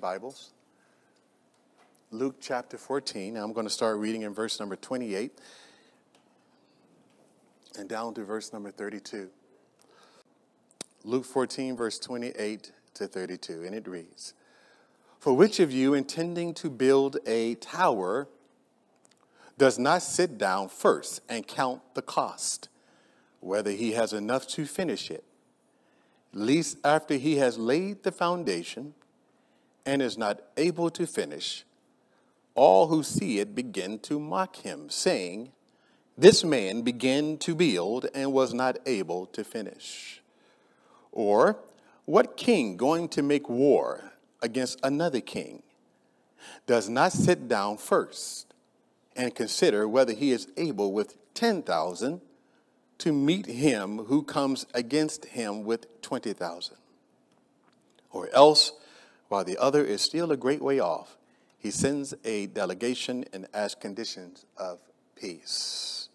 Bibles. Luke chapter 14. I'm going to start reading in verse number 28 and down to verse number 32. Luke 14, verse 28 to 32, and it reads For which of you intending to build a tower does not sit down first and count the cost, whether he has enough to finish it? Least after he has laid the foundation, and is not able to finish, all who see it begin to mock him, saying, This man began to build and was not able to finish. Or, what king going to make war against another king does not sit down first and consider whether he is able with 10,000 to meet him who comes against him with 20,000? Or else, while the other is still a great way off, he sends a delegation and asks conditions of peace.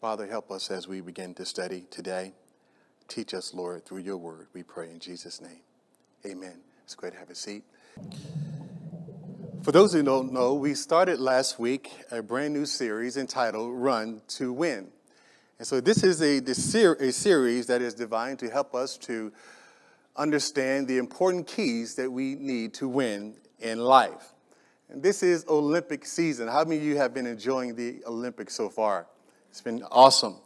Father, help us as we begin to study today. Teach us, Lord, through your word. We pray in Jesus' name. Amen. It's great to have a seat. For those who don't know, we started last week a brand new series entitled Run to Win. And so this is a, a series that is designed to help us to understand the important keys that we need to win in life. And this is Olympic season. How many of you have been enjoying the Olympics so far? It's been awesome.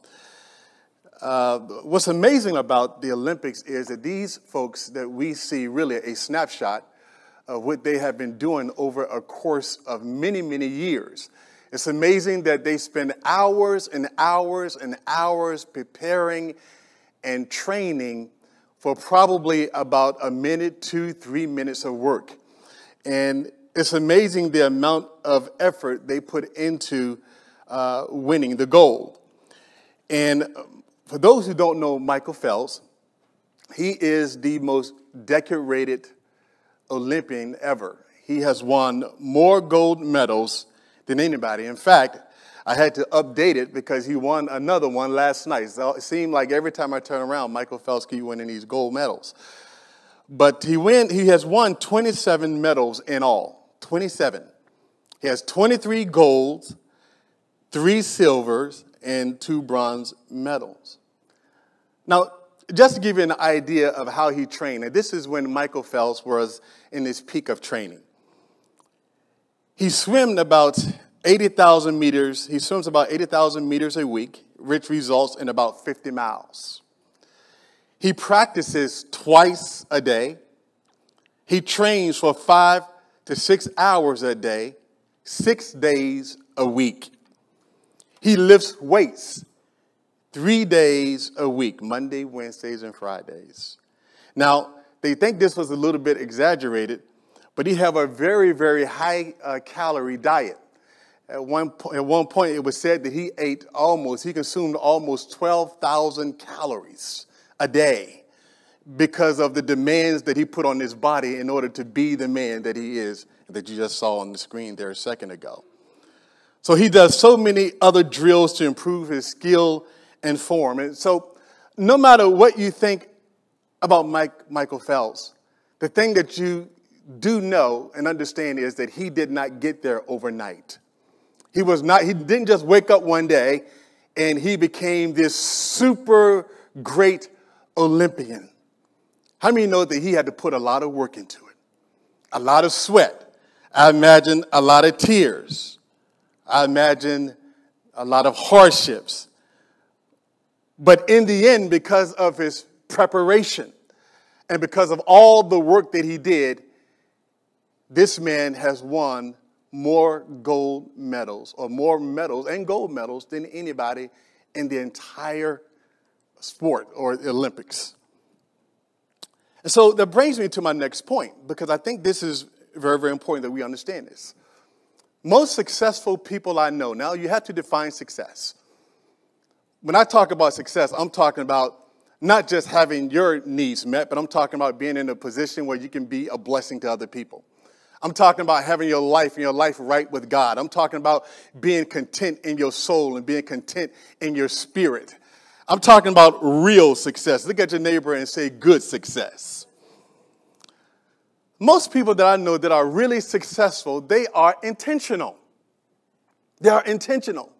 Uh, what's amazing about the Olympics is that these folks that we see really a snapshot of what they have been doing over a course of many, many years. It's amazing that they spend hours and hours and hours preparing and training for probably about a minute, two, three minutes of work. And it's amazing the amount of effort they put into uh, winning the gold. And for those who don't know Michael Phelps, he is the most decorated Olympian ever. He has won more gold medals than anybody. In fact, I had to update it because he won another one last night. So it seemed like every time I turn around, Michael keep winning these gold medals. But he win, he has won 27 medals in all. 27. He has 23 golds, three silvers, and two bronze medals. Now, just to give you an idea of how he trained, and this is when Michael Phelps was in his peak of training. He swam about 80,000 meters. He swims about 80,000 meters a week, which results in about 50 miles. He practices twice a day. He trains for five to six hours a day, six days a week. He lifts weights three days a week Monday, Wednesdays, and Fridays. Now, they think this was a little bit exaggerated, but he have a very, very high uh, calorie diet. At one, at one point, it was said that he ate almost, he consumed almost 12,000 calories a day because of the demands that he put on his body in order to be the man that he is, that you just saw on the screen there a second ago. So he does so many other drills to improve his skill and form. And so, no matter what you think about Mike, Michael Phelps, the thing that you do know and understand is that he did not get there overnight. He was not, he didn't just wake up one day and he became this super great Olympian. How many know that he had to put a lot of work into it? A lot of sweat. I imagine a lot of tears. I imagine a lot of hardships. But in the end, because of his preparation and because of all the work that he did, this man has won more gold medals or more medals and gold medals than anybody in the entire sport or Olympics. And so that brings me to my next point because I think this is very, very important that we understand this. Most successful people I know, now you have to define success. When I talk about success, I'm talking about not just having your needs met, but I'm talking about being in a position where you can be a blessing to other people. I'm talking about having your life and your life right with God. I'm talking about being content in your soul and being content in your spirit. I'm talking about real success. Look at your neighbor and say, good success. most people that I know that are really successful, they are intentional. They are intentional.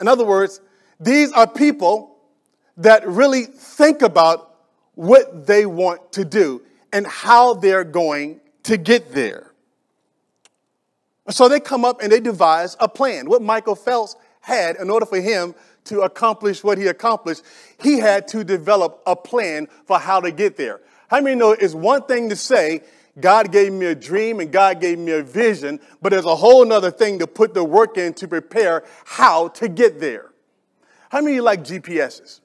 In other words, these are people that really think about what they want to do and how they're going to get there. So they come up and they devise a plan. What Michael Phelps had in order for him to accomplish what he accomplished, he had to develop a plan for how to get there. How many know it's one thing to say, God gave me a dream and God gave me a vision, but there's a whole other thing to put the work in to prepare how to get there. How many of you like GPSs?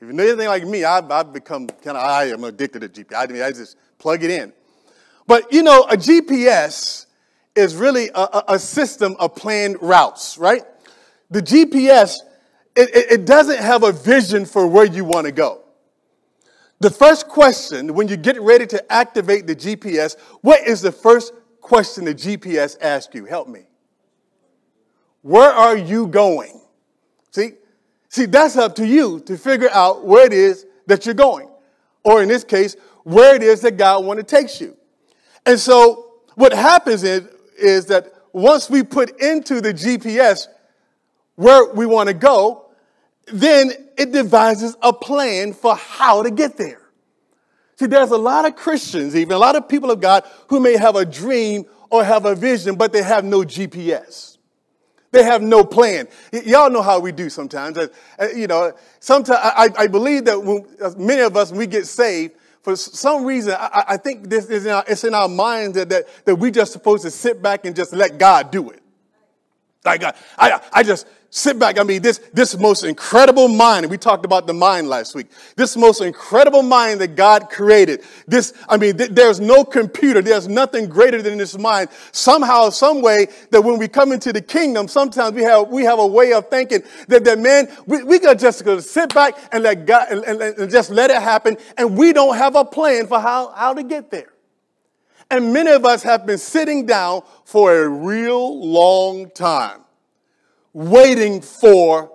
If you know anything like me, I've, I've become kind of, I am addicted to GPS. I, mean, I just plug it in. But you know, a GPS is really a, a system of planned routes, right? The GPS, it, it doesn't have a vision for where you want to go. The first question, when you get ready to activate the GPS, what is the first question the GPS asks you? Help me. Where are you going? See, see, that's up to you to figure out where it is that you're going, or in this case, where it is that God wants to take you. And so, what happens is, is that once we put into the GPS where we want to go, then it devises a plan for how to get there. See, there's a lot of Christians, even a lot of people of God, who may have a dream or have a vision, but they have no GPS. They have no plan. Y- y'all know how we do sometimes. Uh, uh, you know, sometimes I, I believe that when, uh, many of us, when we get saved, for some reason, I, I think this is in our, it's in our minds that, that, that we just supposed to sit back and just let God do it. Like I, I, I just sit back. I mean, this, this most incredible mind, we talked about the mind last week. This most incredible mind that God created. This, I mean, th- there's no computer. There's nothing greater than this mind. Somehow, some way that when we come into the kingdom, sometimes we have, we have a way of thinking that, that man, we, we got just to sit back and let God, and, and, and just let it happen. And we don't have a plan for how, how to get there. And many of us have been sitting down for a real long time, waiting for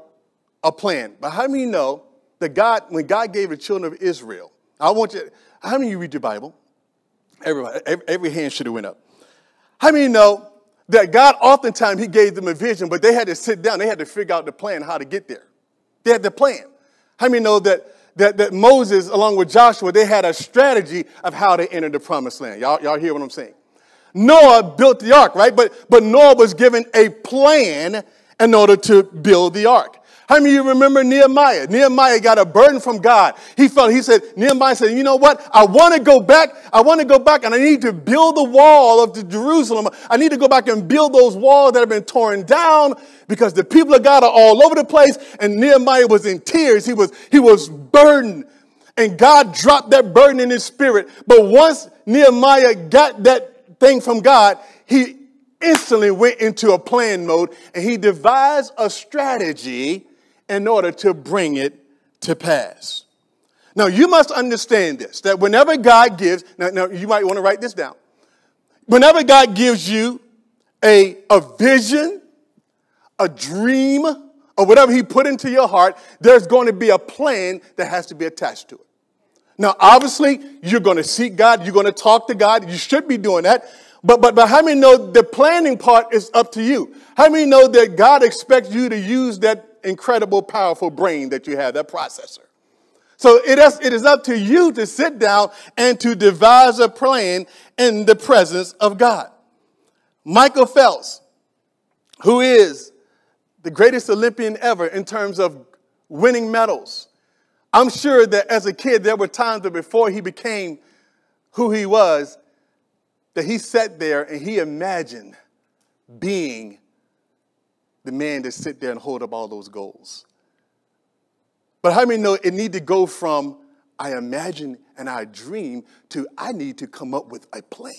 a plan. But how many know that God, when God gave the children of Israel, I want you, how many of you read your Bible? Everybody, every, every hand should have went up. How many know that God oftentimes He gave them a vision, but they had to sit down, they had to figure out the plan how to get there. They had the plan. How many know that that, that Moses, along with Joshua, they had a strategy of how to enter the promised land. Y'all, y'all hear what I'm saying? Noah built the ark, right? But, but Noah was given a plan in order to build the ark. How many of you remember Nehemiah? Nehemiah got a burden from God. He felt, he said, Nehemiah said, you know what? I want to go back. I want to go back and I need to build the wall of the Jerusalem. I need to go back and build those walls that have been torn down because the people of God are all over the place. And Nehemiah was in tears. He was, he was burdened. And God dropped that burden in his spirit. But once Nehemiah got that thing from God, he instantly went into a plan mode and he devised a strategy in order to bring it to pass. Now, you must understand this that whenever God gives, now, now you might want to write this down. Whenever God gives you a, a vision, a dream, or whatever He put into your heart, there's going to be a plan that has to be attached to it. Now, obviously, you're going to seek God, you're going to talk to God, you should be doing that. But, but, but how many know the planning part is up to you? How many know that God expects you to use that incredible, powerful brain that you have, that processor. So it is, it is up to you to sit down and to devise a plan in the presence of God. Michael Phelps, who is the greatest Olympian ever in terms of winning medals. I'm sure that as a kid, there were times that before he became who he was, that he sat there and he imagined being the man to sit there and hold up all those goals. But how many know it need to go from I imagine and I dream to I need to come up with a plan.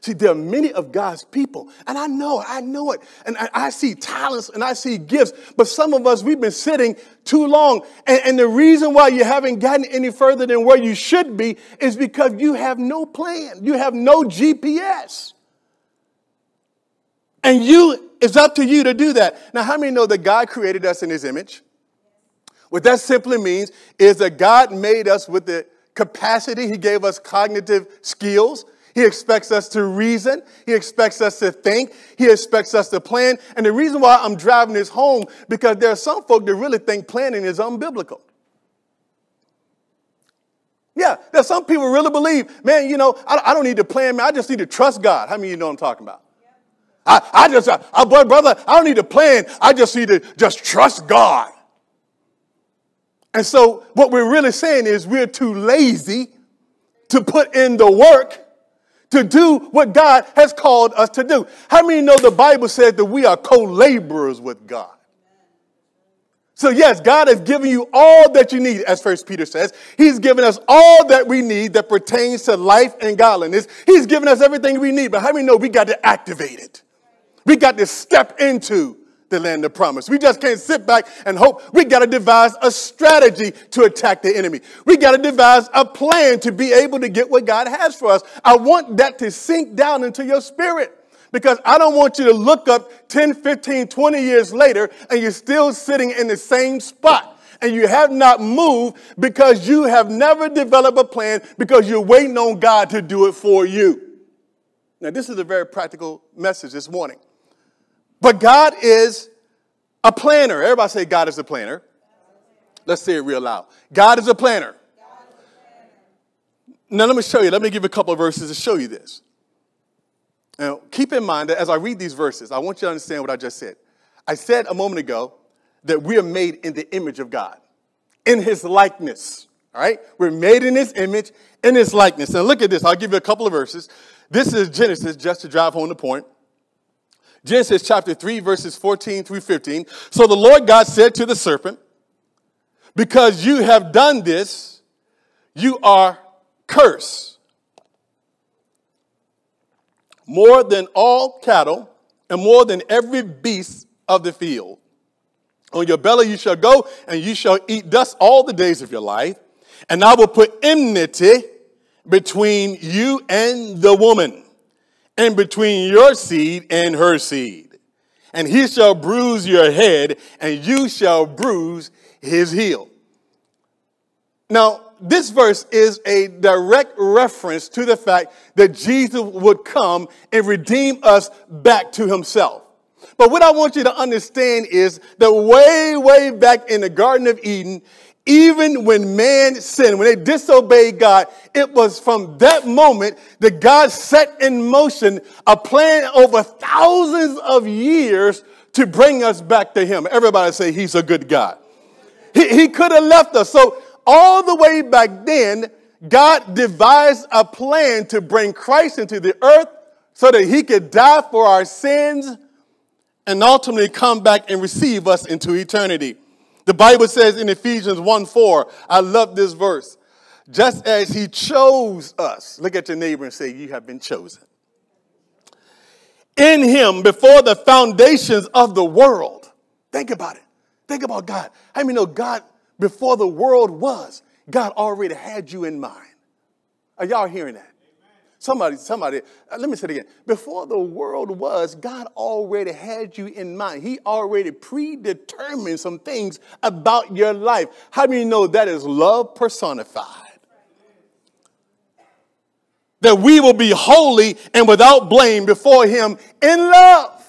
See, there are many of God's people, and I know it, I know it, and I, I, see talents and I see gifts, but some of us, we've been sitting too long. And, and the reason why you haven't gotten any further than where you should be is because you have no plan, you have no GPS. And you, it's up to you to do that. Now, how many know that God created us in his image? What that simply means is that God made us with the capacity, He gave us cognitive skills. He expects us to reason. He expects us to think. He expects us to plan. And the reason why I'm driving this home, because there are some folk that really think planning is unbiblical. Yeah, there's some people really believe, man, you know, I, I, don't need to plan, man. I just need to trust God. How many of you know what I'm talking about? I, I just, uh, uh, I, I, brother, I don't need to plan. I just need to just trust God. And so what we're really saying is we're too lazy to put in the work to do what God has called us to do. How many know the Bible says that we are co-laborers with God? So yes, God has given you all that you need, as First Peter says. He's given us all that we need that pertains to life and godliness. He's given us everything we need, but how many know we got to activate it? We got to step into the land of promise. We just can't sit back and hope. We got to devise a strategy to attack the enemy. We got to devise a plan to be able to get what God has for us. I want that to sink down into your spirit because I don't want you to look up 10, 15, 20 years later and you're still sitting in the same spot and you have not moved because you have never developed a plan because you're waiting on God to do it for you. Now, this is a very practical message this morning. But God is a planner. Everybody say, God is a planner. Let's say it real loud. God is a planner. Now, let me show you. Let me give you a couple of verses to show you this. Now, keep in mind that as I read these verses, I want you to understand what I just said. I said a moment ago that we are made in the image of God, in his likeness. All right? We're made in his image, in his likeness. And look at this. I'll give you a couple of verses. This is Genesis, just to drive home the point. Genesis chapter 3, verses 14 through 15. So the Lord God said to the serpent, Because you have done this, you are cursed more than all cattle and more than every beast of the field. On your belly you shall go, and you shall eat dust all the days of your life. And I will put enmity between you and the woman, and between your seed and her seed. And he shall bruise your head, and you shall bruise his heel. Now, this verse is a direct reference to the fact that Jesus would come and redeem us back to himself. But what I want you to understand is that way, way back in the Garden of Eden, even when man sinned, when they disobeyed God, it was from that moment that God set in motion a plan over thousands of years to bring us back to Him. Everybody say He's a good God. He, he could have left us. So all the way back then, God devised a plan to bring Christ into the earth so that he could die for our sins and ultimately come back and receive us into eternity. The Bible says in Ephesians 1 4, I love this verse. Just as he chose us, look at your neighbor and say, You have been chosen. In him before the foundations of the world. Think about it. Think about God. How many know God before the world was, God already had you in mind. Are y'all hearing that? Somebody, somebody, uh, let me say it again. Before the world was, God already had you in mind. He already predetermined some things about your life. How do you know that is love personified? That we will be holy and without blame before Him in love.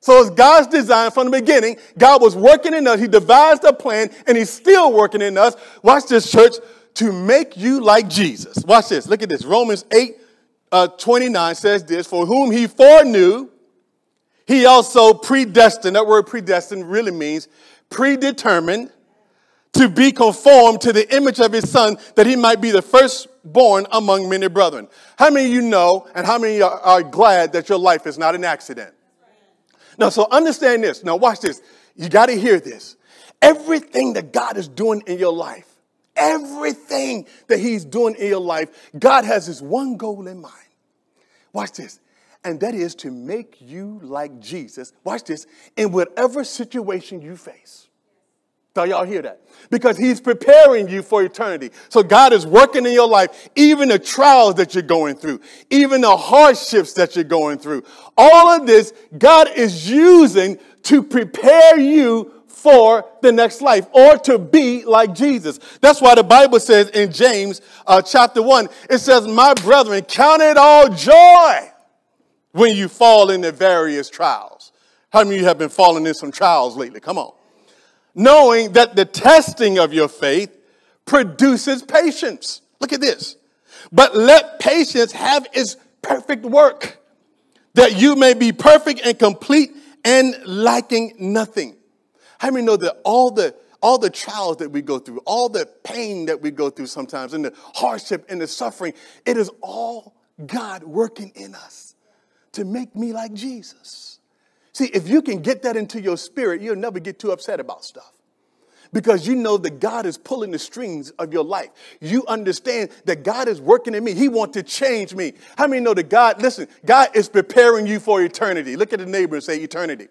So it's God's design from the beginning. God was working in us. He devised a plan and he's still working in us. Watch this, church, to make you like Jesus. Watch this. Look at this. Romans 8, uh, 29 says this, for whom he foreknew, he also predestined. That word predestined really means predetermined to be conformed to the image of his son that he might be the firstborn among many brethren. How many of you know and how many are, are glad that your life is not an accident? Now, so understand this. Now, watch this. You got to hear this. Everything that God is doing in your life, everything that He's doing in your life, God has His one goal in mind. Watch this. And that is to make you like Jesus. Watch this. In whatever situation you face. Do y'all hear that? Because he's preparing you for eternity. So God is working in your life, even the trials that you're going through, even the hardships that you're going through. All of this, God is using to prepare you for the next life or to be like Jesus. That's why the Bible says in James uh, chapter 1, it says, My brethren, count it all joy when you fall into various trials. How many of you have been falling in some trials lately? Come on. Knowing that the testing of your faith produces patience. Look at this. But let patience have its perfect work, that you may be perfect and complete and lacking nothing. How many know that all the all the trials that we go through, all the pain that we go through sometimes, and the hardship and the suffering, it is all God working in us to make me like Jesus. See, if you can get that into your spirit, you'll never get too upset about stuff because you know that God is pulling the strings of your life. You understand that God is working in me. He wants to change me. How many know that God, listen, God is preparing you for eternity? Look at the neighbor and say eternity.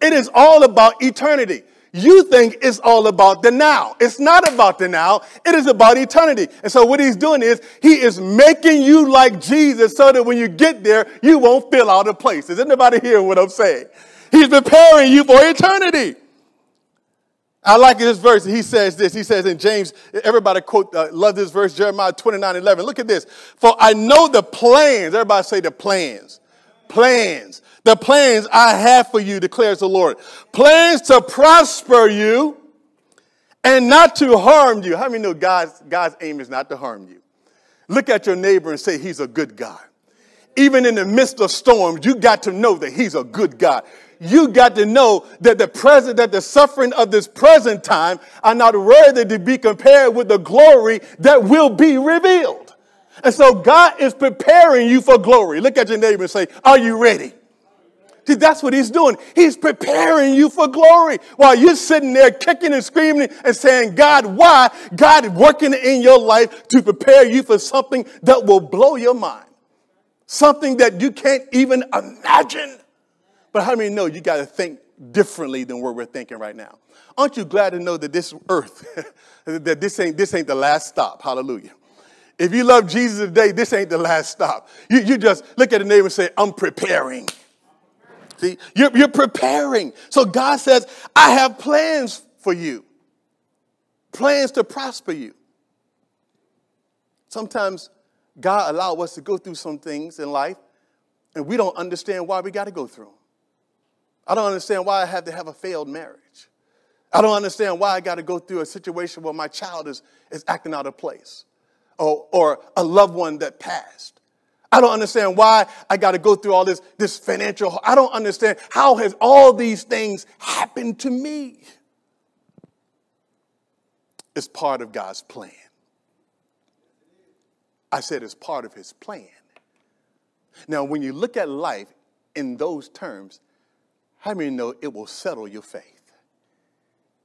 It is all about eternity. You think it's all about the now. It's not about the now. It is about eternity. And so what he's doing is he is making you like Jesus so that when you get there, you won't feel out of place. Is anybody hearing what I'm saying? He's preparing you for eternity. I like this verse. He says this. He says in James, everybody quote, uh, love this verse, Jeremiah 29, 11. Look at this. For I know the plans. Everybody say the plans. Plans the plans I have for you, declares the Lord. Plans to prosper you and not to harm you. How many know God's, God's aim is not to harm you? Look at your neighbor and say, He's a good God. Even in the midst of storms, you got to know that He's a good God. You got to know that the present, that the suffering of this present time are not worthy to be compared with the glory that will be revealed. And so God is preparing you for glory. Look at your neighbor and say, Are you ready? See, that's what he's doing. He's preparing you for glory while you're sitting there kicking and screaming and saying, God, why? God working in your life to prepare you for something that will blow your mind. Something that you can't even imagine. But how many know you got to think differently than what we're thinking right now? Aren't you glad to know that this earth, that this ain't, this ain't the last stop? Hallelujah. If you love Jesus today, this ain't the last stop. You, you just look at the neighbor and say, I'm preparing. See, you're, you're preparing. So God says, I have plans for you, plans to prosper you. Sometimes God allows us to go through some things in life, and we don't understand why we got to go through them. I don't understand why I have to have a failed marriage. I don't understand why I got to go through a situation where my child is, is acting out of place or, or a loved one that passed. I don't understand why I got to go through all this, this financial. I don't understand how has all these things happened to me. It's part of God's plan. I said it's part of his plan. Now, when you look at life in those terms, how many know it will settle your faith?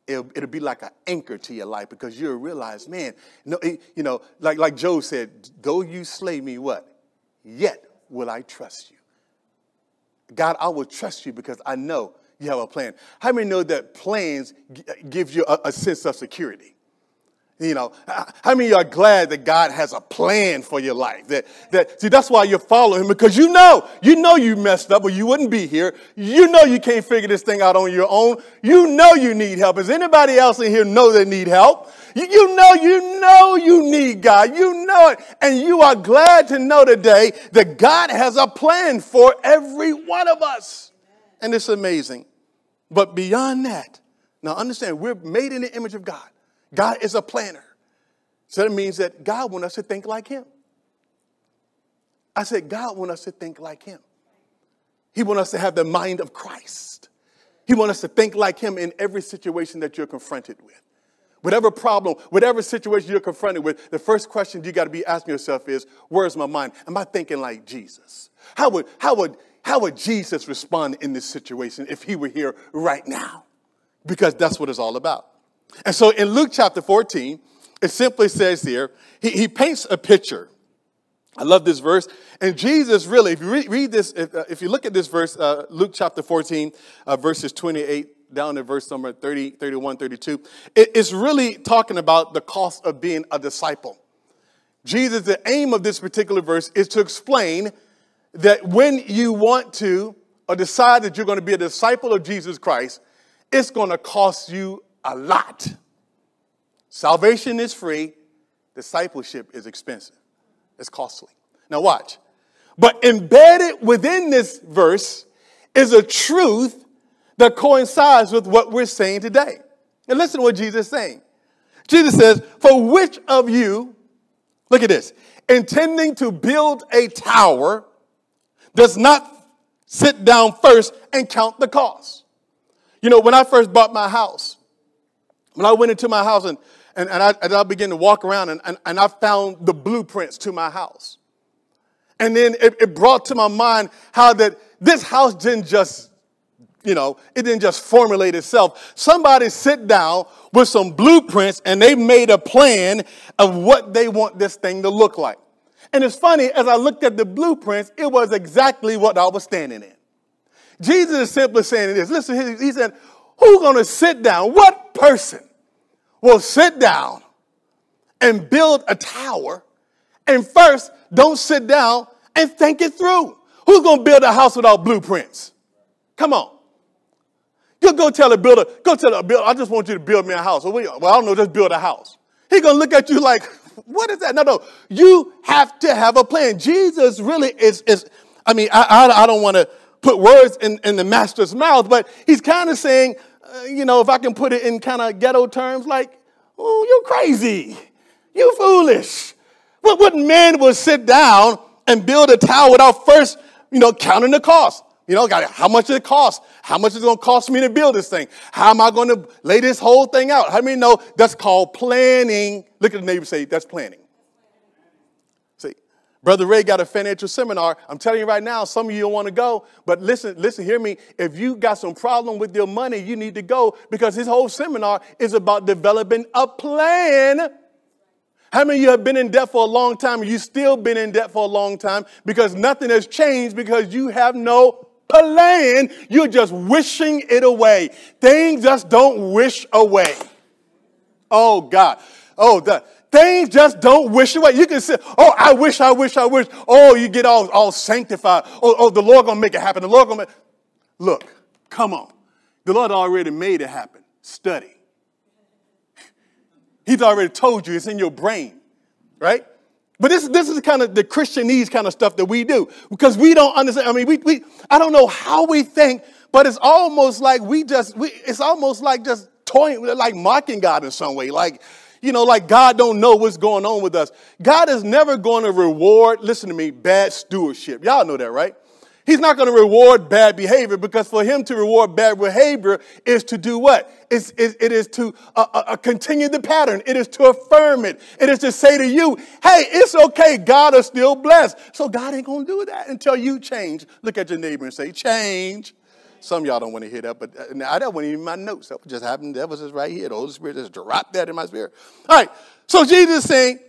It'll, it'll be like an anchor to your life because you'll realize, man, no, you know, like, like Job said, though you slay me, what? Yet will I trust you. God, I will trust you because I know you have a plan. How many know that plans give you a, a sense of security? You know, how many are glad that God has a plan for your life? That, that, see, that's why you follow him because you know, you know you messed up or you wouldn't be here. You know you can't figure this thing out on your own. You know you need help. Does anybody else in here know they need help? You, you know, you know you need God. You know it. And you are glad to know today that God has a plan for every one of us. And it's amazing. But beyond that, now understand, we're made in the image of God. God is a planner. So that means that God wants us to think like Him. I said, God wants us to think like Him. He wants us to have the mind of Christ. He wants us to think like Him in every situation that you're confronted with. Whatever problem, whatever situation you're confronted with, the first question you got to be asking yourself is, where's my mind? Am I thinking like Jesus? How would, how would, how would Jesus respond in this situation if he were here right now? Because that's what it's all about. And so in Luke chapter 14, it simply says here, he, he paints a picture. I love this verse. And Jesus really, if you read, read this, if, uh, if, you look at this verse, uh, Luke chapter 14, uh, verses 28 down to verse number 30, 31, 32, it, it's really talking about the cost of being a disciple. Jesus, the aim of this particular verse is to explain that when you want to or decide that you're going to be a disciple of Jesus Christ, it's going to cost you a lot. Salvation is free, discipleship is expensive, it's costly. Now, watch. But embedded within this verse is a truth that coincides with what we're saying today. And listen to what Jesus is saying. Jesus says, For which of you, look at this, intending to build a tower, does not sit down first and count the cost? You know, when I first bought my house, when I went into my house and, and, and, I, and I began to walk around and, and, and I found the blueprints to my house. And then it, it brought to my mind how that this house didn't just, you know, it didn't just formulate itself. Somebody sit down with some blueprints and they made a plan of what they want this thing to look like. And it's funny, as I looked at the blueprints, it was exactly what I was standing in. Jesus is simply saying this. Listen, he said, Who's going to sit down? What person will sit down and build a tower and first don't sit down and think it through? Who's going to build a house without blueprints? Come on. You go tell a builder, go tell a builder, I just want you to build me a house. Well, I don't know, just build a house. He's going to look at you like, what is that? No, no. You have to have a plan. Jesus really is, is I mean, I, I, I don't want to put words in, in the master's mouth, but he's kind of saying, Uh, you know, if I can put it in kind of ghetto terms, like, oh, you're crazy. You foolish. What, what man would sit down and build a tower without first, you know, counting the cost? You know, how much does it cost? How much is it going to cost me to build this thing? How am I going to lay this whole thing out? How many know that's called planning? Look at the neighbor say, that's planning. Brother Ray got a financial seminar. I'm telling you right now, some of you don't want to go, but listen, listen, hear me. If you got some problem with your money, you need to go because his whole seminar is about developing a plan how many of you have been in debt for a long time you still been in debt for a long time because nothing has changed because you have no plan, you're just wishing it away. Things just don't wish away. Oh, God. Oh, the, things just don't wish away. You can say, oh, I wish, I wish, I wish. Oh, you get all, all sanctified. Oh, oh, the Lord gonna make it happen. The Lord gonna make... Look, come on. The Lord already made it happen. Study. He's already told you it's in your brain, right? But this, this is kind of the Christianese kind of stuff that we do because we don't understand. I mean, we, we I don't know how we think, but it's almost like we just, we, it's almost like just toying, like mocking God in some way. Like, you know, like God don't know what's going on with us. God is never going to reward, listen to me, bad stewardship. Y'all know that, right? He's not going to reward bad behavior because for him to reward bad behavior is to do what? It's, it, it is to uh, uh, uh, continue the pattern. It is to affirm it. It is to say to you, hey, it's okay. God is still blessed. So God ain't going to do that until you change. Look at your neighbor and say, change. Some y'all don't want to hear that, but uh, I that wasn't even my notes. That just happened. That was just right here. The Holy Spirit just dropped that in my spirit. All right. So Jesus is saying,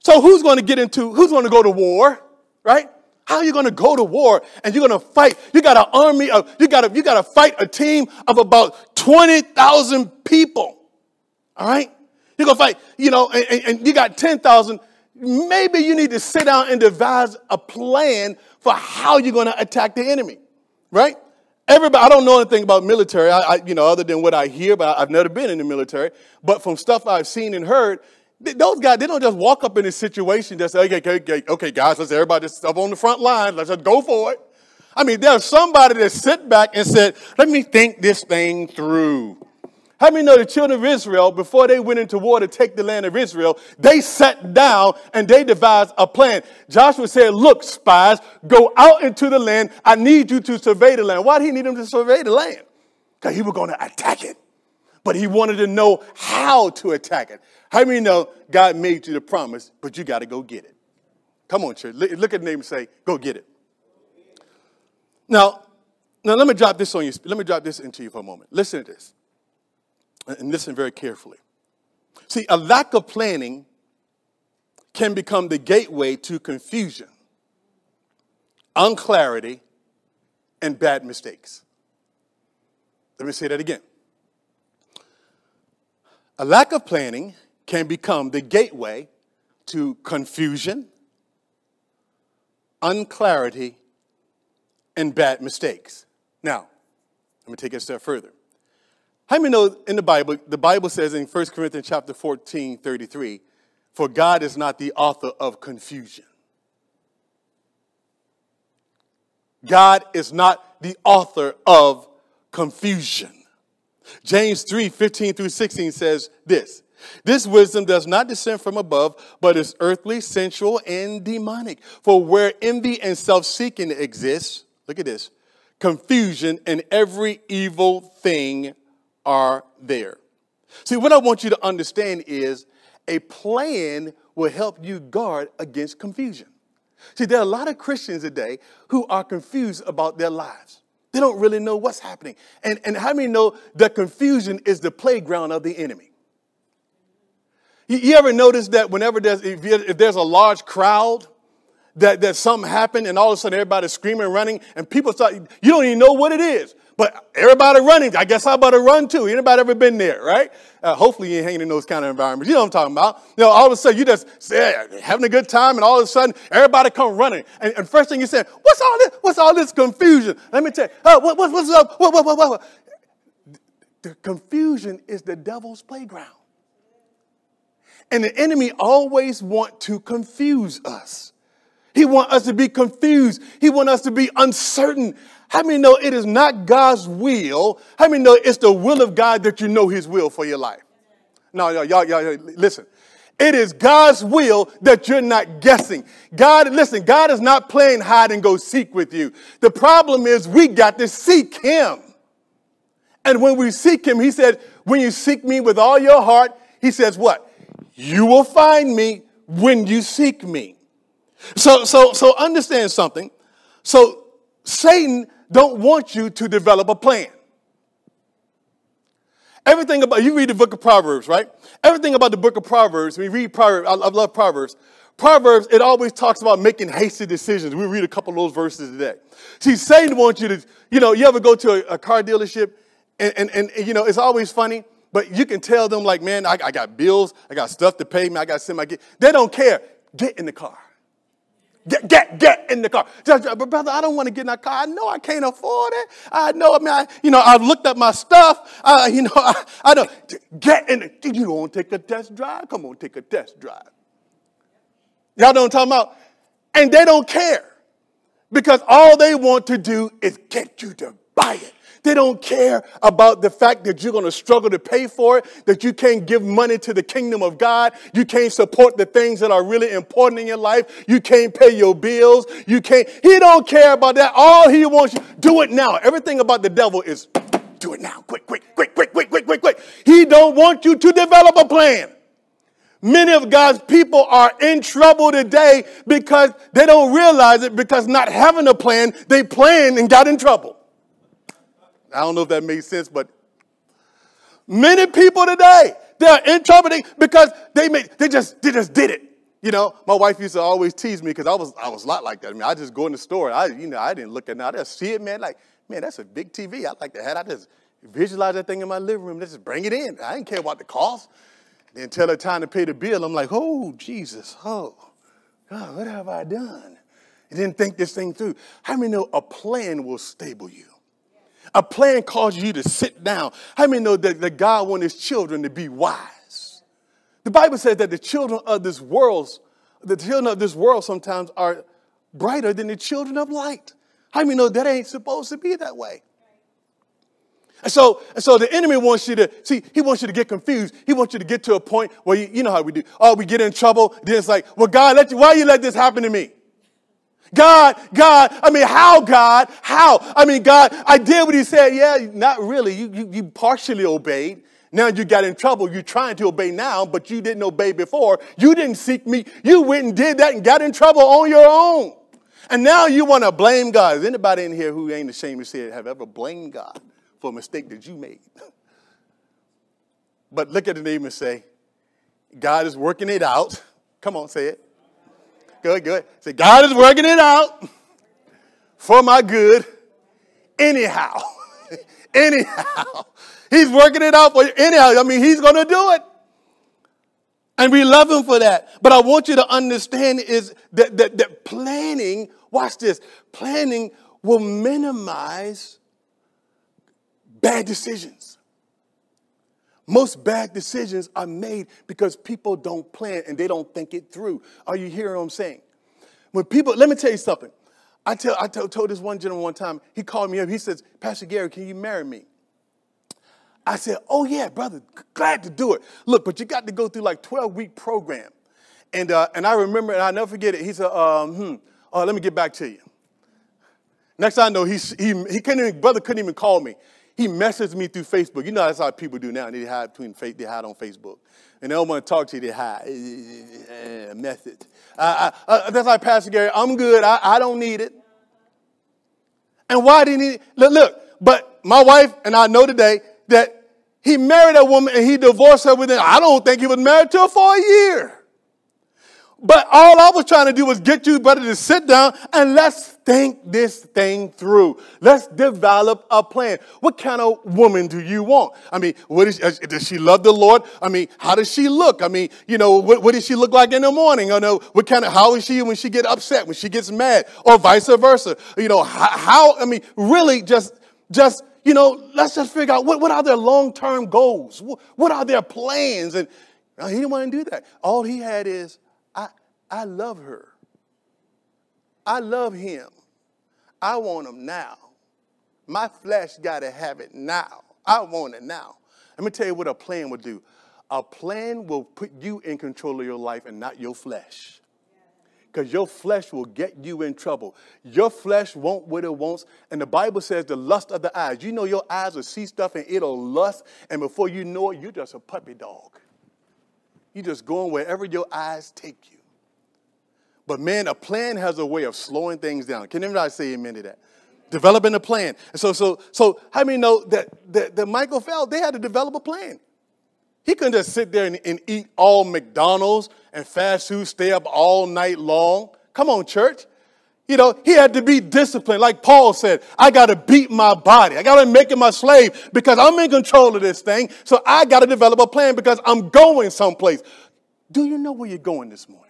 so who's going to get into, who's going to go to war, right? How are you going to go to war and you're going to fight? You got an army of, you got to, you got to fight a team of about 20,000 people. All right? You're going to fight, you know, and, and you got 10,000. Maybe you need to sit down and devise a plan for how you're going to attack the enemy. Right? Everybody, I don't know anything about military, I, I, you know, other than what I hear, but I've never been in the military. But from stuff I've seen and heard, those guys, they don't just walk up in a situation just say, okay, okay, okay, guys, let's everybody just up on the front line. Let's just go for it. I mean, there's somebody that sit back and said, let me think this thing through. How many know the children of Israel, before they went into war to take the land of Israel, they sat down and they devised a plan. Joshua said, Look, spies, go out into the land. I need you to survey the land. Why did he need them to survey the land? Because he was going to attack it. But he wanted to know how to attack it. How many know God made you the promise, but you got to go get it? Come on, church. Look at the name and say, go get it. Now, now let me drop this on you. Let me drop this into you for a moment. Listen to this. And listen very carefully. See, a lack of planning can become the gateway to confusion, unclarity, and bad mistakes. Let me say that again. A lack of planning can become the gateway to confusion, unclarity, and bad mistakes. Now, let me take it a step further. How many know in the Bible, the Bible says in 1 Corinthians chapter 14, 33, for God is not the author of confusion. God is not the author of confusion. James 3, 15 through 16 says this. This wisdom does not descend from above, but is earthly, sensual, and demonic. For where envy and self seeking exists, look at this, confusion and every evil thing are there. See, what I want you to understand is a plan will help you guard against confusion. See, there are a lot of Christians today who are confused about their lives. They don't really know what's happening. And, and how many know that confusion is the playground of the enemy? You, you ever notice that whenever there's, if, if there's a large crowd, that, that something happened and all of a sudden everybody's screaming, and running, and people start, you don't even know what it is. But everybody running, I guess I better run too. Anybody ever been there, right? Uh, hopefully you ain't hanging in those kind of environments. You know what I'm talking about. You know, all of a sudden you just having a good time and all of a sudden everybody come running. And, and first thing you say, what's all this, what's all this confusion? Let me tell you, uh, what, what, what's up? What, what, what, what? The confusion is the devil's playground. And the enemy always want to confuse us. He want us to be confused. He want us to be uncertain. How many know it is not God's will? How many know it's the will of God that you know His will for your life? No, no, y'all, y'all, listen. It is God's will that you're not guessing. God, listen, God is not playing hide and go seek with you. The problem is we got to seek Him. And when we seek Him, He said, when you seek me with all your heart, He says, what? You will find me when you seek me. So, so, so understand something. So Satan don't want you to develop a plan. Everything about, you read the book of Proverbs, right? Everything about the book of Proverbs, we read Proverbs, I, I love Proverbs. Proverbs, it always talks about making hasty decisions. We read a couple of those verses today. See, Satan wants you to, you know, you ever go to a, a car dealership and, and, and, you know, it's always funny, but you can tell them like, man, I, I got bills, I got stuff to pay me, I got to send my, they don't care. Get in the car. Get, get, get in the car. But brother, I don't want to get in that car. I know I can't afford it. I know, I mean, I, you know, I've looked at my stuff. Uh, you know, I, I don't, get in it. You don't take a test drive? Come on, take a test drive. Y'all know I'm talking about? And they don't care because all they want to do is get you to buy it. They don't care about the fact that you're going to struggle to pay for it, that you can't give money to the kingdom of God, you can't support the things that are really important in your life, you can't pay your bills, you can't. He don't care about that. All he wants you do it now. Everything about the devil is do it now. Quick, quick, quick, quick, quick, quick, quick, quick. He don't want you to develop a plan. Many of God's people are in trouble today because they don't realize it because not having a plan, they planned and got in trouble. I don't know if that makes sense, but many people today, they're in trouble because they made, they just, they just did it. You know, my wife used to always tease me because I was, I was a lot like that. I mean, I just go in the store. I, you know, I didn't look at it. I just see it, man. Like, man, that's a big TV. I like to have. I just visualize that thing in my living room. Let's Just bring it in. I didn't care about the cost. Then tell her time to pay the bill, I'm like, oh Jesus, oh God, what have I done? I didn't think this thing through. How many know a plan will stable you? A plan causes you to sit down. How many know that, that God wants his children to be wise? The Bible says that the children of this world, the children of this world sometimes are brighter than the children of light. How many know that ain't supposed to be that way? And so, and so the enemy wants you to, see, he wants you to get confused. He wants you to get to a point where you, you know how we do. Oh, we get in trouble. Then it's like, well, God, let you, why you let this happen to me? God, God, I mean, how, God? How? I mean, God, I did what he said. Yeah, not really. You, you, you partially obeyed. Now you got in trouble. You're trying to obey now, but you didn't obey before. You didn't seek me. You went and did that and got in trouble on your own. And now you want to blame God. Is anybody in here who ain't ashamed to say it have ever blamed God for a mistake that you made? but look at the neighbor and say, God is working it out. Come on, say it. Good, good. Say, God is working it out for my good anyhow. anyhow. He's working it out for you anyhow. I mean, he's going to do it. And we love him for that. But I want you to understand is that, that, that planning, watch this, planning will minimize bad decisions. Most bad decisions are made because people don't plan and they don't think it through. Are you hearing what I'm saying? When people, let me tell you something. I, tell, I told, told this one gentleman one time, he called me up. He says, Pastor Gary, can you marry me? I said, Oh, yeah, brother, glad to do it. Look, but you got to go through like 12 week program. And, uh, and I remember, and I'll never forget it. He said, um, hmm, oh, let me get back to you. Next I know, he, he, he couldn't even, brother couldn't even call me. He messaged me through Facebook. You know that's how people do now. They hide between they hide on Facebook, and they don't want to talk to you. They hide. method. Uh, uh, that's like Pastor Gary. I'm good. I, I don't need it. And why didn't he? Look, look. But my wife and I know today that he married a woman and he divorced her within. I don't think he was married to her for a year. But all I was trying to do was get you, brother, to sit down and let's think this thing through. Let's develop a plan. What kind of woman do you want? I mean, what is, uh, does she love the Lord? I mean, how does she look? I mean, you know, what, what does she look like in the morning? I know what kind of, how is she when she get upset, when she gets mad, or vice versa? You know, how, how I mean, really just, just, you know, let's just figure out what, what are their long-term goals? What, what are their plans? And he didn't want to do that. All he had is, I love her. I love him. I want him now. My flesh got to have it now. I want it now. Let me tell you what a plan will do. A plan will put you in control of your life and not your flesh. Because your flesh will get you in trouble. Your flesh won't what it wants. And the Bible says the lust of the eyes. You know your eyes will see stuff and it'll lust. And before you know it, you're just a puppy dog. You're just going wherever your eyes take you. But man, a plan has a way of slowing things down. Can anybody say amen to that? Developing a plan. So, so, so how many know that, that, that Michael Phelps, they had to develop a plan. He couldn't just sit there and, and eat all McDonald's and fast food, stay up all night long. Come on, church. You know, he had to be disciplined. Like Paul said, I got to beat my body. I got to make it my slave because I'm in control of this thing. So I got to develop a plan because I'm going someplace. Do you know where you're going this morning?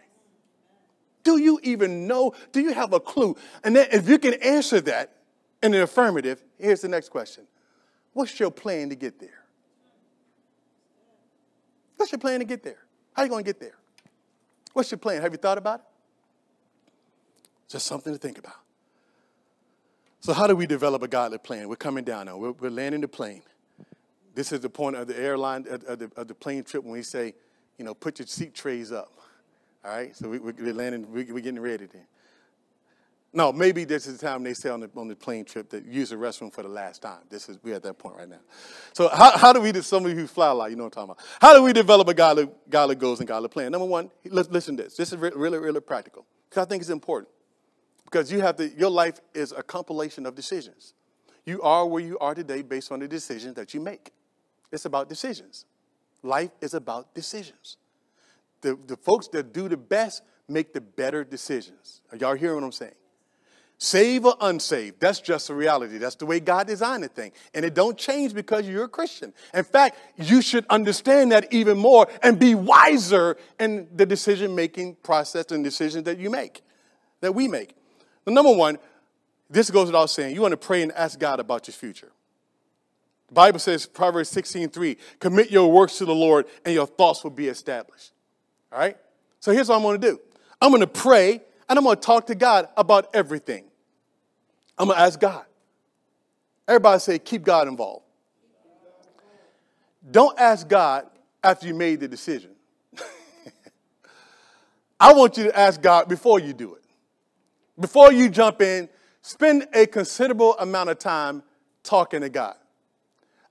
Do you even know? Do you have a clue? And then if you can answer that in an affirmative, here's the next question What's your plan to get there? What's your plan to get there? How are you going to get there? What's your plan? Have you thought about it? Just something to think about. So, how do we develop a godly plan? We're coming down now. We're, we're landing the plane. This is the point of the airline, of the, of the plane trip when we say, you know, put your seat trays up. All right, so we, are landing, we, are getting ready then. No, maybe this is the time they say on the, on the plane trip that use the restroom for the last time. This is, we're at that point right now. So how, how do we, somebody who fly a lot, you know what I'm talking about. How do we develop a godly, godly goals and godly plan? Number one, listen to this. This is really, really practical because I think it's important. Because you have to, your life is a compilation of decisions. You are where you are today based on the decisions that you make. It's about decisions. Life is about decisions the, the folks that do the best make the better decisions. Are y'all hearing what I'm saying? Save or unsaved, that's just a reality. That's the way God designed the thing. And it don't change because you're a Christian. In fact, you should understand that even more and be wiser in the decision-making process and decisions that you make, that we make. The number one, this goes without saying, you want to pray and ask God about your future. The Bible says, Proverbs 16, 3, commit your works to the Lord and your thoughts will be established. All right? So here's what I'm going to do I'm going to pray and I'm going to talk to God about everything. I'm going to ask God. Everybody say, keep God involved. Don't ask God after you made the decision. I want you to ask God before you do it. Before you jump in, spend a considerable amount of time talking to God.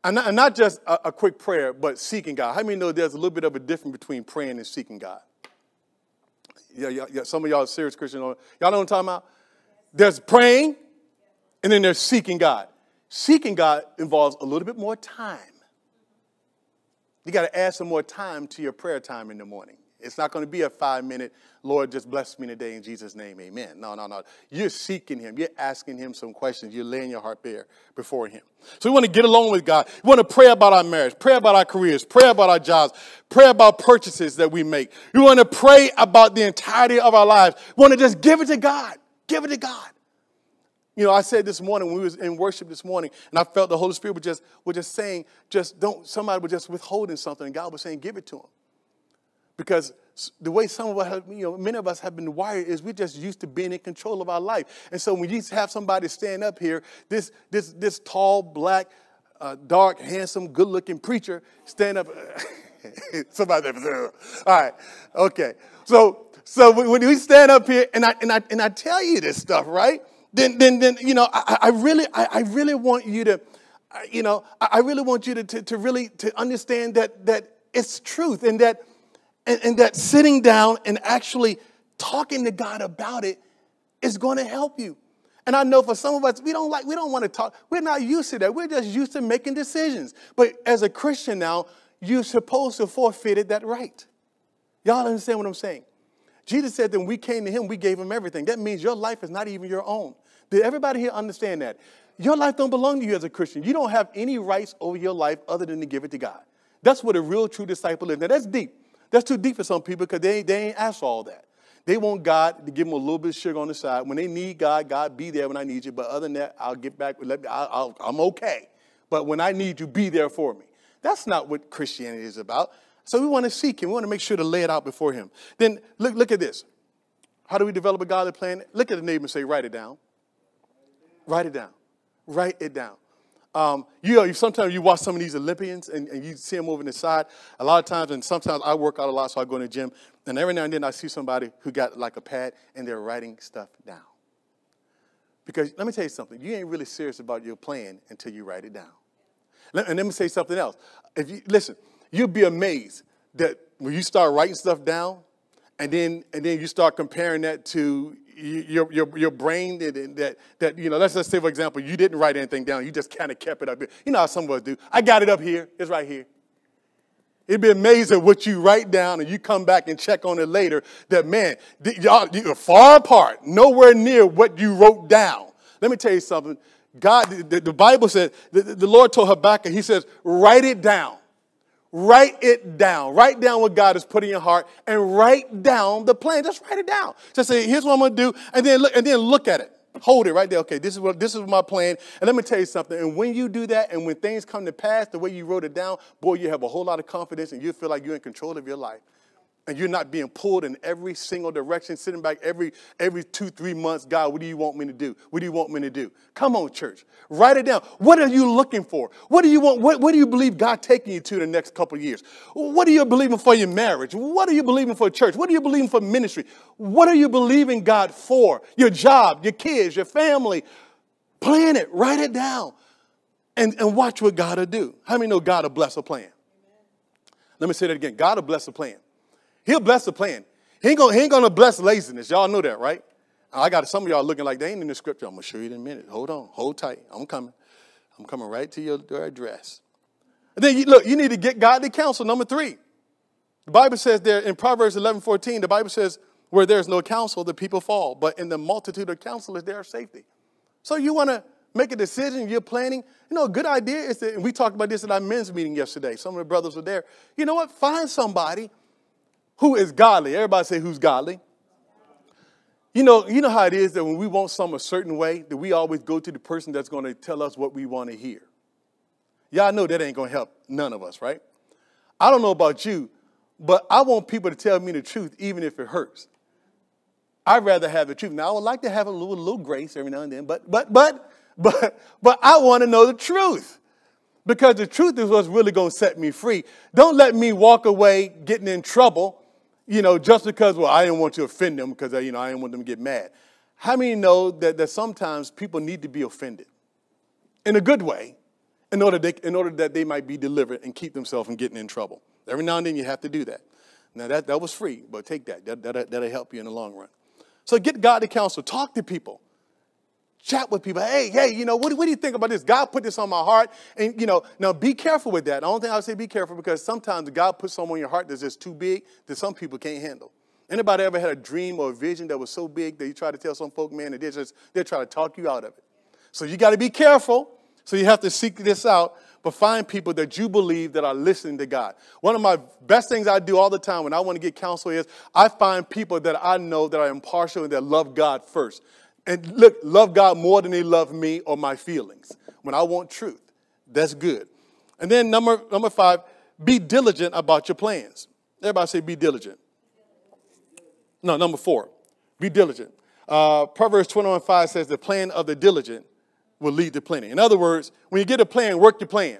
And not, and not just a, a, quick prayer, but seeking God. How many know there's a little bit of a difference between praying and seeking God? Yeah, yeah, yeah. Some of y'all are serious Christians. Y'all know what I'm talking about? There's praying, and then there's seeking God. Seeking God involves a little bit more time. You got to add some more time to your prayer time in the morning. It's not going to be a five minute, Lord, just bless me today in Jesus' name, amen. No, no, no. You're seeking Him. You're asking Him some questions. You're laying your heart bare before Him. So we want to get along with God. We want to pray about our marriage, pray about our careers, pray about our jobs, pray about purchases that we make. We want to pray about the entirety of our lives. We want to just give it to God. Give it to God. You know, I said this morning when we was in worship this morning, and I felt the Holy Spirit was just was just saying, just don't. Somebody was just withholding something, and God was saying, give it to him, because the way some of us, have, you know, many of us have been wired is we're just used to being in control of our life. And so when you have somebody stand up here, this this this tall, black, uh, dark, handsome, good-looking preacher stand up. somebody, there. all right, okay. So so when we stand up here and I and I and I tell you this stuff, right? Then then then you know I, I really I, I really want you to, you know I really want you to, to to really to understand that that it's truth and that and, and that sitting down and actually talking to God about it is going to help you. And I know for some of us, we don't like, we don't want to talk. We're not used to that. We're just used to making decisions. But as a Christian now, you're supposed to forfeit that right. Y'all understand what I'm saying? Jesus said that when we came to him, we gave him everything. That means your life is not even your own. Did everybody here understand that? Your life don't belong to you as a Christian. You don't have any rights over your life other than to give it to God. That's what a real true disciple is. Now that's deep. That's too deep for some people because they, they ain't asked all that. They want God to give them a little bit of sugar on the side. When they need God, God be there when I need you. But other than that, I'll get back. Let me, i am okay. But when I need you, be there for me. That's not what Christianity is about. So we want to seek Him. We want to make sure to lay it out before Him. Then look, look at this. How do we develop a godly plan? Look at the neighbor and say, write it down. Write it down. Write it down. Um, you know, sometimes you watch some of these Olympians and, and, you see them over the side. A lot of times, and sometimes I work out a lot, so I go in the gym, and every now and then I see somebody who got like a pad and they're writing stuff down. Because let me tell you something, you ain't really serious about your plan until you write it down. And let me say something else. If you listen, you'll be amazed that when you start writing stuff down, and then and then you start comparing that to your, your, your brain that, that, that, you know, let's just say, for example, you didn't write anything down. You just kind of kept it up here. You know how some of us do. I got it up here. It's right here. It'd be amazing what you write down and you come back and check on it later that, man, y'all, you're far apart, nowhere near what you wrote down. Let me tell you something. God, the, the Bible said, the, the Lord told Habakkuk, he says, write it down. Write it down. Write down what God has put in your heart and write down the plan. Just write it down. Just say, here's what I'm gonna do, and then look, and then look at it. Hold it right there. Okay, this is what this is my plan. And let me tell you something. And when you do that, and when things come to pass the way you wrote it down, boy, you have a whole lot of confidence and you feel like you're in control of your life and you're not being pulled in every single direction, sitting back every every two, three months, God, what do you want me to do? What do you want me to do? Come on, church. Write it down. What are you looking for? What do you want? What, what do you believe God taking you to the next couple years? What are you believing for your marriage? What are you believing for church? What are you believing for ministry? What are you believing God for? Your job, your kids, your family. Plan it, write it down, and, and watch what God will do. How many know God will bless a plan? Let me say that again. God will bless a plan. He'll bless the plan. He ain't, gonna, he ain't gonna bless laziness. Y'all know that, right? I got some of y'all looking like they ain't in the scripture. I'm gonna show you in a minute. Hold on, hold tight. I'm coming. I'm coming right to your, address. And then you, look, you need to get godly counsel. Number three, the Bible says there in Proverbs 11, 14, the Bible says, where there's no counsel, the people fall. But in the multitude of counselors, there is safety. So you want to make a decision, you're planning. You know, a good idea is that, we talked about this at our men's meeting yesterday. Some of the brothers were there. You know what? Find somebody who is godly? Everybody say who's godly. You know, you know how it is that when we want something a certain way, that we always go to the person that's going to tell us what we want to hear. Y'all know that ain't going to help none of us, right? I don't know about you, but I want people to tell me the truth, even if it hurts. I'd rather have the truth. Now, I would like to have a little, little grace every now and then, but, but, but, but, but I want to know the truth because the truth is what's really going to set me free. Don't let me walk away getting in trouble you know, just because, well, I didn't want to offend them because, uh, you know, I didn't want them to get mad. How many know that, that sometimes people need to be offended in a good way in order, they, in order that they might be delivered and keep themselves from getting in trouble? Every now and then you have to do that. Now, that, that was free, but take that. that, that that'll help you in the long run. So get godly counsel. Talk to people chat with people. Hey, hey, you know, what, what do you think about this? God put this on my heart. And, you know, now be careful with that. The only thing I would say be careful because sometimes God puts something on your heart that's just too big that some people can't handle. Anybody ever had a dream or a vision that was so big that you try to tell some folk, man, and they just, they're trying to talk you out of it. So you got to be careful. So you have to seek this out, but find people that you believe that are listening to God. One of my best things I do all the time when I want to get counsel is I find people that I know that are impartial and that love God first And look, love God more than they love me or my feelings. When I want truth, that's good. And then number, number five, be diligent about your plans. Everybody say be diligent. No, number four, be diligent. Uh, Proverbs 21 5 says the plan of the diligent will lead to plenty. In other words, when you get a plan, work your plan.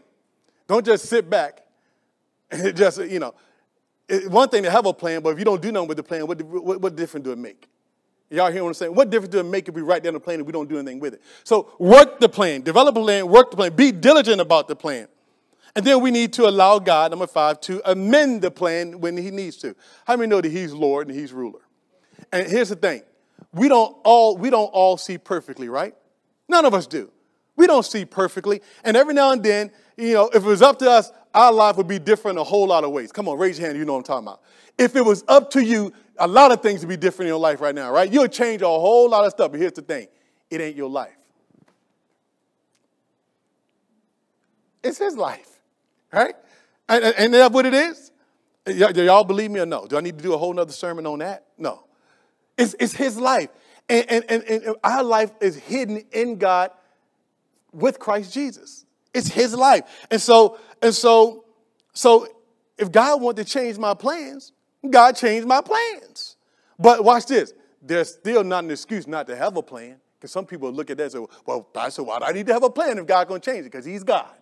Don't just sit back and just, you know, it, one thing to have a plan, but if you don't do nothing with the plan, what, what, what difference do it make? Y'all hear what I'm saying? What difference do it make if we write down the plan and we don't do anything with it? So work the plan, develop a plan, work the plan, be diligent about the plan. And then we need to allow God, number five, to amend the plan when he needs to. How many know that he's Lord and he's ruler? And here's the thing. We don't all we don't all see perfectly, right? None of us do. We don't see perfectly. And every now and then, you know, if it was up to us, our life would be different a whole lot of ways. Come on, raise your hand, you know what I'm talking about. If it was up to you, a lot of things would be different in your life right now, right? You'll change a whole lot of stuff, but here's the thing it ain't your life. It's his life, right? And, and that's what it is. Do y'all believe me or no? Do I need to do a whole nother sermon on that? No. It's, it's his life. And, and, and, and our life is hidden in God with Christ Jesus. It's his life. And so, and so, so if God wanted to change my plans, God changed my plans. But watch this. There's still not an excuse not to have a plan. Because some people look at that and say, well, Pastor, why do I need to have a plan if God's going to change it? Because he's God.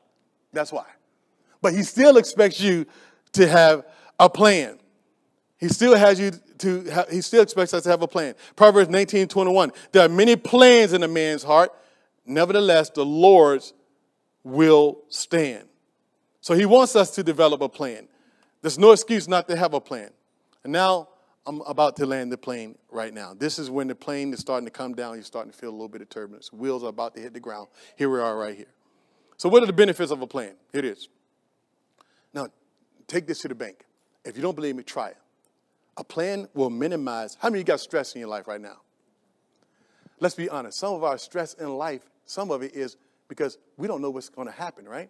That's why. But he still expects you to have a plan. He still has you to, he still expects us to have a plan. Proverbs 19, 21. There are many plans in a man's heart. Nevertheless, the Lord's will stand. So he wants us to develop a plan. There's no excuse not to have a plan. And now I'm about to land the plane right now. This is when the plane is starting to come down. You're starting to feel a little bit of turbulence. Wheels are about to hit the ground. Here we are right here. So, what are the benefits of a plan? Here it is. Now, take this to the bank. If you don't believe me, try it. A plan will minimize. How many got stress in your life right now? Let's be honest. Some of our stress in life, some of it is because we don't know what's going to happen, right?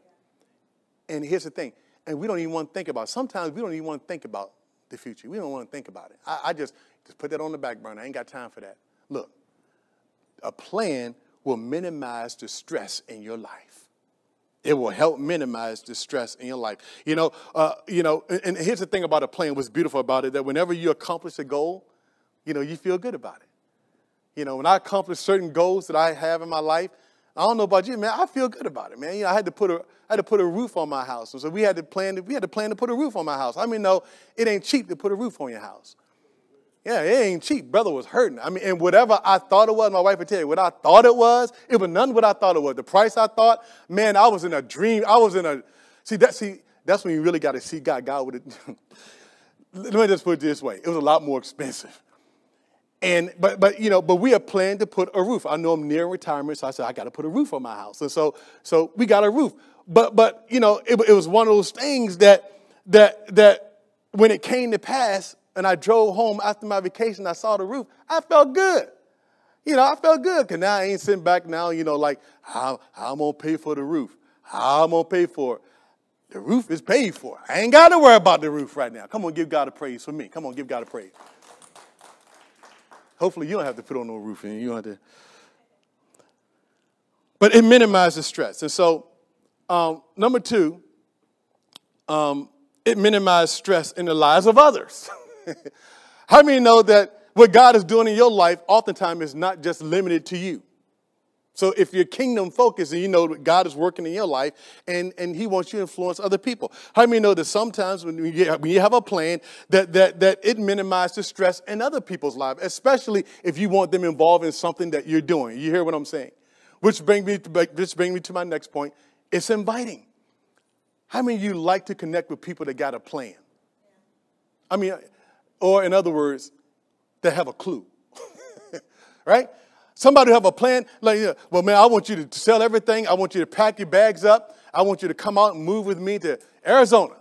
And here's the thing, and we don't even want to think about. It. Sometimes we don't even want to think about the future. We don't want to think about it. I, I just just put that on the back burner. I ain't got time for that. Look, a plan will minimize the stress in your life. It will help minimize the stress in your life. You know, uh, you know, and here's the thing about a plan. What's beautiful about it that whenever you accomplish a goal, you know, you feel good about it. You know, when I accomplish certain goals that I have in my life, I don't know about you, man. I feel good about it, man. You know, I had to put a, I had to put a roof on my house, and so we had to plan. To, we had to plan to put a roof on my house. I mean, no, it ain't cheap to put a roof on your house. Yeah, it ain't cheap. Brother was hurting. I mean, and whatever I thought it was, my wife would tell you, what I thought it was, it was none what I thought it was. The price I thought, man, I was in a dream. I was in a, see, that, see, that's when you really got to see God. God would let me just put it this way. It was a lot more expensive. And, but, but, you know, but we have planned to put a roof. I know I'm near retirement, so I said, I got to put a roof on my house. And so, so we got a roof. But, but, you know, it, it was one of those things that, that, that when it came to pass, and I drove home after my vacation, I saw the roof, I felt good. You know, I felt good because now I ain't sitting back now, you know, like, how, how I'm going to pay for the roof? How I'm going to pay for it? The roof is paid for. I ain't got to worry about the roof right now. Come on, give God a praise for me. Come on, give God a praise. Hopefully, you don't have to put on no roofing. you don't have to. But it minimizes stress. And so, um, number two, um, it minimizes stress in the lives of others. How many know that what God is doing in your life oftentimes is not just limited to you? So if you're kingdom focused and you know that God is working in your life and, and he wants you to influence other people. How many know that sometimes when you, when you have a plan that, that, that it minimizes the stress in other people's lives, especially if you want them involved in something that you're doing. You hear what I'm saying? Which brings me to, brings me to my next point. It's inviting. How many of you like to connect with people that got a plan? I mean, or in other words, they have a clue. right? Somebody have a plan, like, well, man, I want you to sell everything. I want you to pack your bags up. I want you to come out and move with me to Arizona.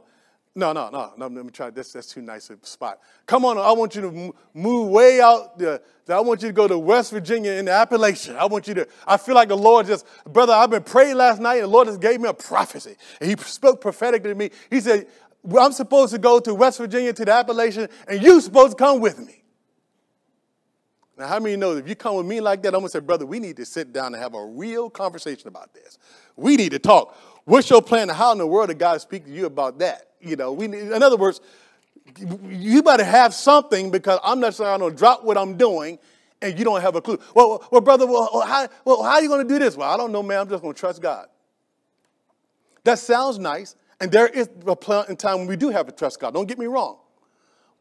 No, no, no, no. Let me try this. That's too nice a spot. Come on, I want you to move way out. The, I want you to go to West Virginia in the Appalachian. I want you to. I feel like the Lord just, brother. I've been praying last night, and the Lord just gave me a prophecy, and He spoke prophetically to me. He said, "I'm supposed to go to West Virginia to the Appalachian, and you're supposed to come with me." Now, how many know if you come with me like that, I'm to say, brother, we need to sit down and have a real conversation about this. We need to talk. What's your plan? How in the world did God speak to you about that? You know, we need, in other words, you better have something because I'm not saying I'm to drop what I'm doing and you don't have a clue. Well, well brother, well, how, well, how are you to do this? Well, I don't know, man. I'm just to trust God. That sounds nice. And there is a point in time when we do have to trust God. Don't get me wrong.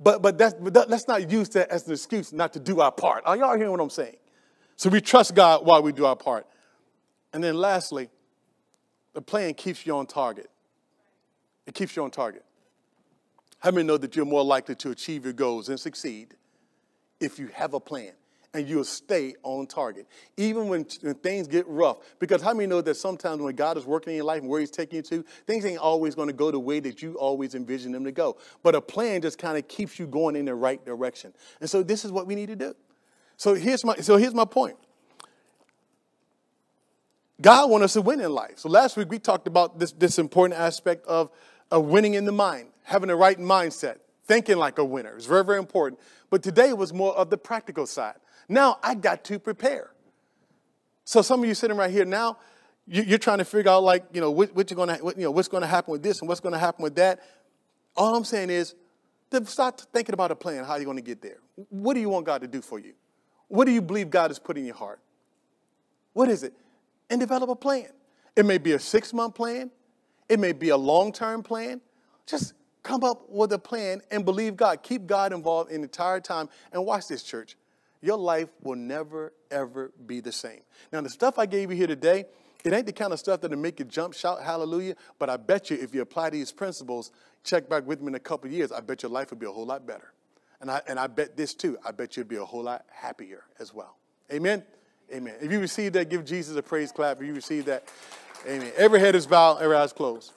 But, but, that's, that, let's not use that as an excuse not to do our part. Are y'all hearing what I'm saying? So we trust God while we do our part. And then lastly, the plan keeps you on target. It keeps you on target. How many know that you're more likely to achieve your goals and succeed if you have a plan? And you'll stay on target. Even when, when, things get rough. Because how many know that sometimes when God is working in your life and where He's taking you to, things ain't always going to go the way that you always envision them to go. But a plan just kind of keeps you going in the right direction. And so this is what we need to do. So here's my, so here's my point. God wants us to win in life. So last week we talked about this, this important aspect of, of winning in the mind, having the right mindset, thinking like a winner. It's very, very important. But today was more of the practical side. Now I got to prepare. So some of you sitting right here now, you're trying to figure out like, you know, what, what you're gonna, you know, what's going to happen with this and what's going to happen with that. All I'm saying is, start thinking about a plan. How are you going to get there? What do you want God to do for you? What do you believe God has put in your heart? What is it? And develop a plan. It may be a six month plan. It may be a long term plan. Just come up with a plan and believe God. Keep God involved in the entire time. And watch this, church your life will never, ever be the same. Now, the stuff I gave you here today, it ain't the kind of stuff that'll make you jump, shout hallelujah, but I bet you if you apply these principles, check back with me in a couple years, I bet your life will be a whole lot better. And I, and I bet this too, I bet you'll be a whole lot happier as well. Amen? Amen. If you receive that, give Jesus a praise clap. If you receive that, amen. Every head is bowed, every eyes closed.